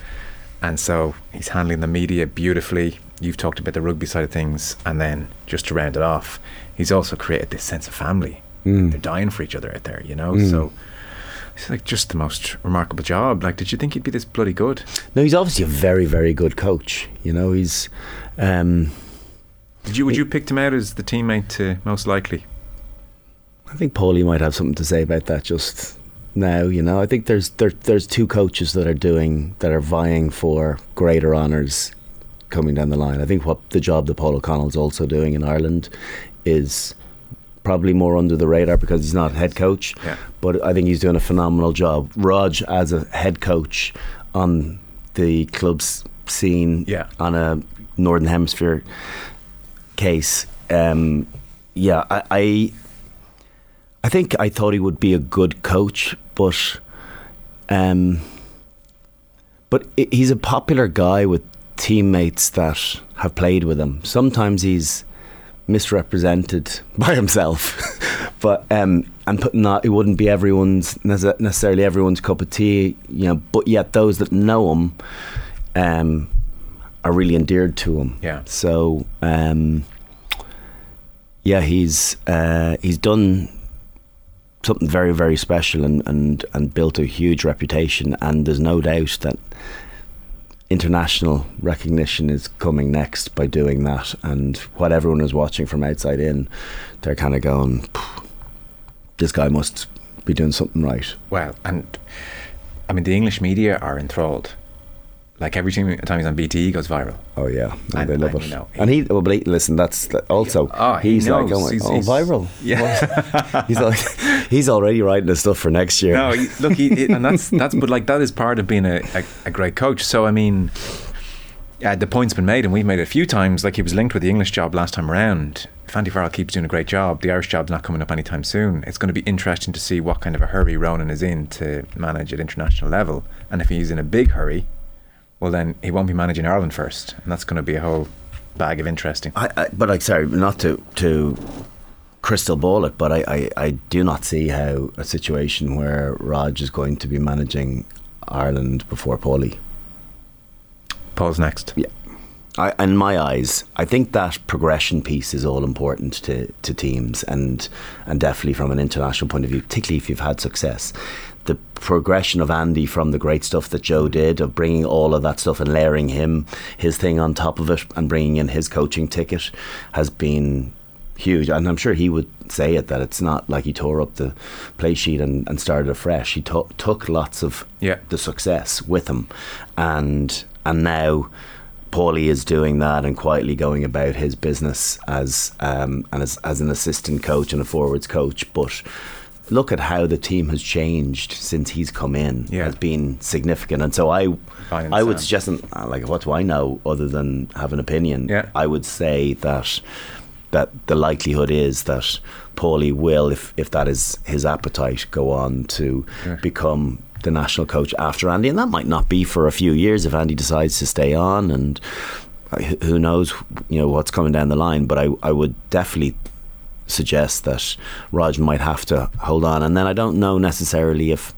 and so he's handling the media beautifully. You've talked about the rugby side of things, and then just to round it off, he's also created this sense of family. They're dying for each other out there, you know. So it's like just the most remarkable job. Like, did you think he'd be this bloody good? no he's obviously a very very good coach you know he's um, Did you? Would you picked him out as the teammate to most likely? I think Paulie might have something to say about that just now. You know, I think there's there, there's two coaches that are doing that are vying for greater honours coming down the line. I think what the job that Paul O'Connell's also doing in Ireland is probably more under the radar because he's not head coach. Yeah. But I think he's doing a phenomenal job. Rog as a head coach on the club's scene Yeah. on a Northern Hemisphere case. Um, yeah, I, I I think I thought he would be a good coach, but um, but he's a popular guy with teammates that have played with him. Sometimes he's misrepresented by himself, but um, and putting that it wouldn't be everyone's necessarily everyone's cup of tea, you know. But yet those that know him um, are really endeared to him. Yeah. So um, yeah, he's uh, he's done something very very special and, and and built a huge reputation. And there's no doubt that international recognition is coming next by doing that. And what everyone is watching from outside in, they're kind of going, this guy must be doing something right. Well, and I mean, the English media are enthralled. Like every time he's on BT, he goes viral. Oh yeah, no, And- they love and, it. you know, and he, well, but he- listen, that's that- also Oh, he he's like, knows. oh, my, He's- oh he's- viral. Yeah. he's like, he's already writing the stuff for next year. No, look, he, and that's that's but like that is part of being a, a, a great coach. So I mean, yeah, the point's been made, and we've made it a few times. Like he was linked with the English job last time around. If Andy Farrell keeps doing a great job, the Irish job's not coming up anytime soon. It's going to be interesting to see what kind of a hurry Ronan is in to manage at international level, and if he's in a big hurry, well then he won't be managing Ireland first, and that's going to be a whole bag of interesting. I, I, but like, sorry, not to to crystal ball it, but I, I, I do not see how a situation where Rog is going to be managing Ireland before Paulie. Paul's next. Yeah. I, in my eyes, I think that progression piece is all important to, to teams and and definitely from an international point of view, particularly if you've had success. The progression of Andy from the great stuff that Joe did, of bringing all of that stuff and layering him his thing on top of it and bringing in his coaching ticket, has been huge. And I'm sure he would say it that it's not like he tore up the play sheet and, and started afresh. He took took lots of Yeah. the success with him, and and now Paulie is doing that and quietly going about his business as um, and as, as an assistant coach and a forwards coach. But look at how the team has changed since he's come in. Yeah. has been significant, and so I Fine, I would suggest uh, like what do I know other than have an opinion? Yeah. I would say that that the likelihood is that Paulie will, if if that is his appetite, go on to become the national coach after Andy, and that might not be for a few years if Andy decides to stay on, and uh, who- who knows, you know what's coming down the line. But I I would definitely suggest that Rog might have to hold on, and then I don't know necessarily if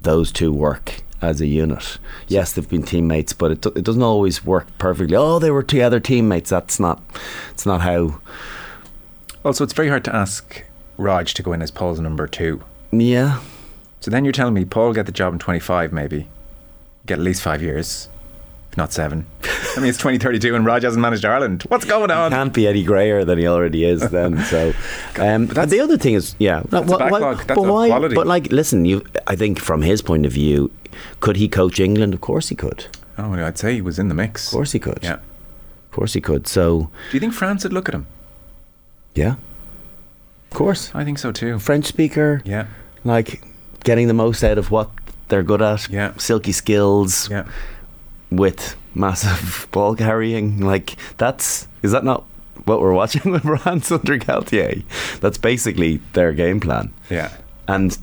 those two work as a unit. Yes, they've been teammates, but it, it doesn't always work perfectly. Oh, they were together teammates. That's not. It's not how. Also, it's very hard to ask Rog to go in as Paul's number two. Yeah, So then you're telling me Paul get the job in 25, maybe, get at least five years, not seven. I mean, it's 2032 and Rog hasn't managed Ireland. What's going on? can't be any grayer than he already is. Then so. Um, But the other thing is, yeah, no, that's a why- why- backlog. That's but why? quality. But like, listen, you. I think from his point of view, could he coach England? Of course he could. Oh, I'd say he was in the mix. Of course he could. Yeah. Of course he could. So Do you think France would look at him? yeah, of course. I think so too. French speaker. Yeah. like getting the most out of what they're good at. Yeah. Silky skills Yeah. With massive ball carrying. Like that's is that not what we're watching with France under Galthié? That's basically their game plan. Yeah. And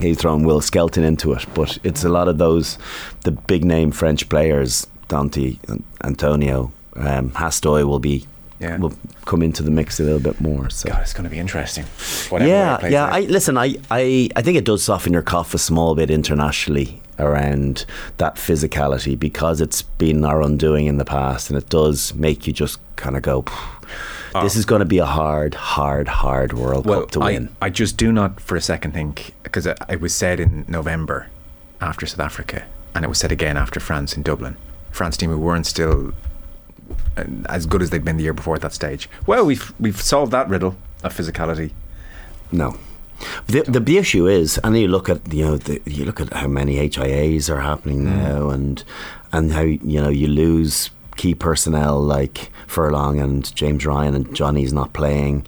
he's thrown Will Skelton into it, but it's a lot of those the big name French players, Danty, Atonio, um, Hastoy will be Yeah. will come into the mix a little bit more. So God, it's going to be interesting. Whatever yeah, yeah. I listen. I, I, I think it does soften your cough a small bit internationally around that physicality because it's been our undoing in the past, and it does make you just kind of go. This is going to be a hard, hard, hard World well, Cup to I, win. I just do not for a second think, because it, it was said in November after South Africa, and it was said again after France in Dublin. France team who weren't still uh, as good as they'd been the year before at that stage. Well, we've we've solved that riddle of physicality. No. The, the issue is, and you look at you know the, you look at how many HIAs are happening mm. now, and and how you know you lose key personnel like Furlong and James Ryan and Johnny's not playing,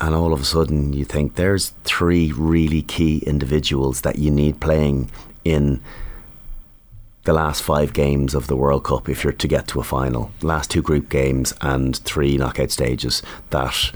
and all of a sudden you think there's three really key individuals that you need playing in the last five games of the World Cup if you're to get to a final. Last two group games and three knockout stages. That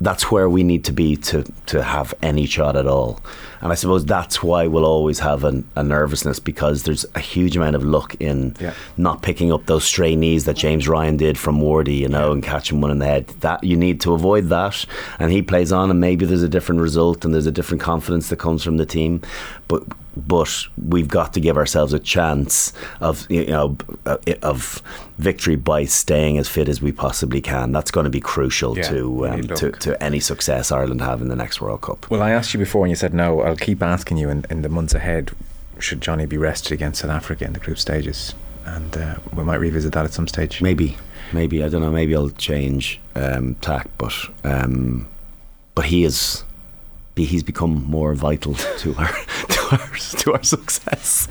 that's where we need to be to to have any shot at all. And I suppose that's why we'll always have an, a nervousness because there's a huge amount of luck in Yeah. not picking up those stray knees that James Ryan did from Wardy, you know, and catching one in the head. That you need to avoid that. And he plays on, and maybe there's a different result, and there's a different confidence that comes from the team. But but we've got to give ourselves a chance of you know uh, of victory by staying as fit as we possibly can. That's going to be crucial Yeah, to um, to to any success Ireland have in the next World Cup. Well, I asked you before, and you said no. I'll keep asking you in, in the months ahead. Should Johnny be rested against South Africa in the group stages? And uh, we might revisit that at some stage. Maybe, maybe I don't know. Maybe I'll change um, tack, but um, but he is be, he's become more vital to our to our to our success.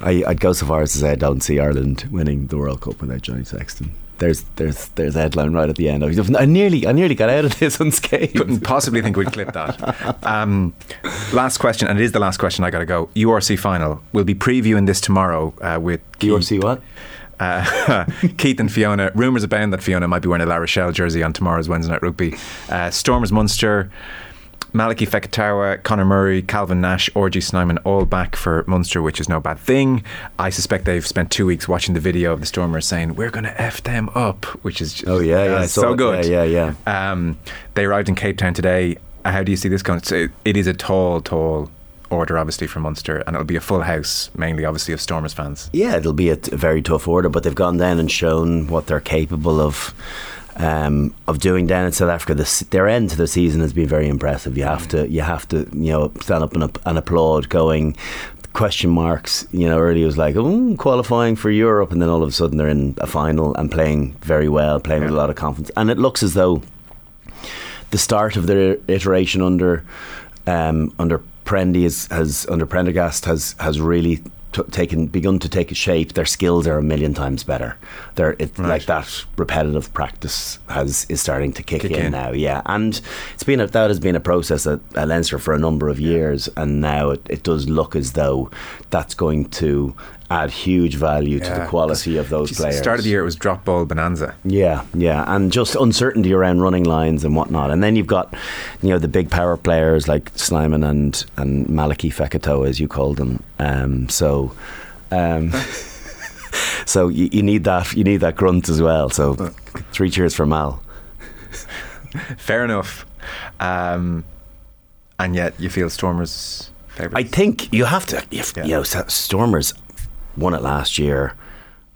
I, I'd go so far as to say I don't see Ireland winning the World Cup without Johnny Sexton. There's there's there's a headline right at the end. I nearly I nearly got out of this unscathed. Couldn't possibly think we'd clip that. Um, last question, and it is the last question. I got to go. URC final. We'll be previewing this tomorrow uh, with URC what? Uh, Keith and Fiona. Rumours abound that Fiona might be wearing a La Rochelle jersey on tomorrow's Wednesday Night Rugby. Uh, Stormers Munster. Malachy Fekitoa, Conor Murray, Calvin Nash, RG Snyman all back for Munster, which is no bad thing. I suspect they've spent two weeks watching the video of the Stormers saying, We're going to F them up, which is just, oh, yeah, yeah. Uh, so it. good. Yeah, yeah, yeah. Um, they arrived in Cape Town today. How do you see this going? So it is a tall, tall order, obviously, for Munster, and it'll be a full house, mainly, obviously, of Stormers fans. Yeah, it'll be a, t- a very tough order, but they've gone down and shown what they're capable of um, of doing down in South Africa. The, their end to the season has been very impressive. You have to you have to you know stand up and, and applaud. Going question marks. You know, earlier was like, oh, qualifying for Europe, and then all of a sudden they're in a final and playing very well, playing yeah. with a lot of confidence. And it looks as though the start of their iteration under um, under Prendy is, has under Prendergast has has really t- taken begun to take shape, their skills are a million times better. They're it, right. like that repetitive practice has is starting to kick, kick in, in, now. Yeah, and it's been a, that has been a process at, at Leinster for a number of years, and now it, it does look as though that's going to add huge value yeah. to the quality of those players. Start of the year it was drop ball bonanza. Yeah, yeah, and just uncertainty around running lines and whatnot. And then you've got, you know, the big power players like Snyman and and Malachy Fekitoa, as you called them. Um, so. Um, so you, you, need that you need that grunt as well. So three cheers for Mal. Fair enough. Um, and yet you feel Stormers. Favorites. I think you have to. Yeah. you know, Stormers won it last year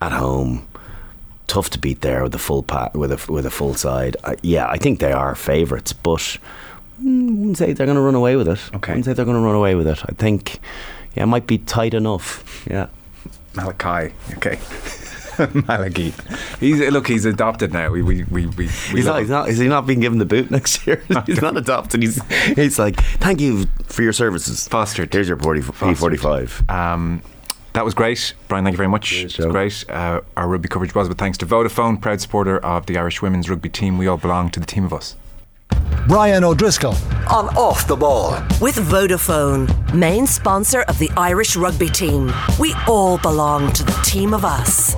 at home. Tough to beat there with a full pa- with a with a full side. Uh, yeah, I think they are favourites, but I wouldn't say they're going to run away with it. Okay, I wouldn't say they're going to run away with it. I think yeah, it might be tight enough. Yeah, Malachi. Okay. Malachy. He's look. He's adopted now. We we we, we he's, not, he's not. Is he not being given the boot next year? he's not adopted. He's he's like, thank you for your services. Fostered. Here's your forty forty five. Um, that was great. Brian, thank you very much. it was great. Uh, our rugby coverage was, but thanks to Vodafone, proud supporter of the Irish women's rugby team. We all belong to the team of us. Brian O'Driscoll on Off the Ball. With Vodafone, main sponsor of the Irish rugby team. We all belong to the team of us.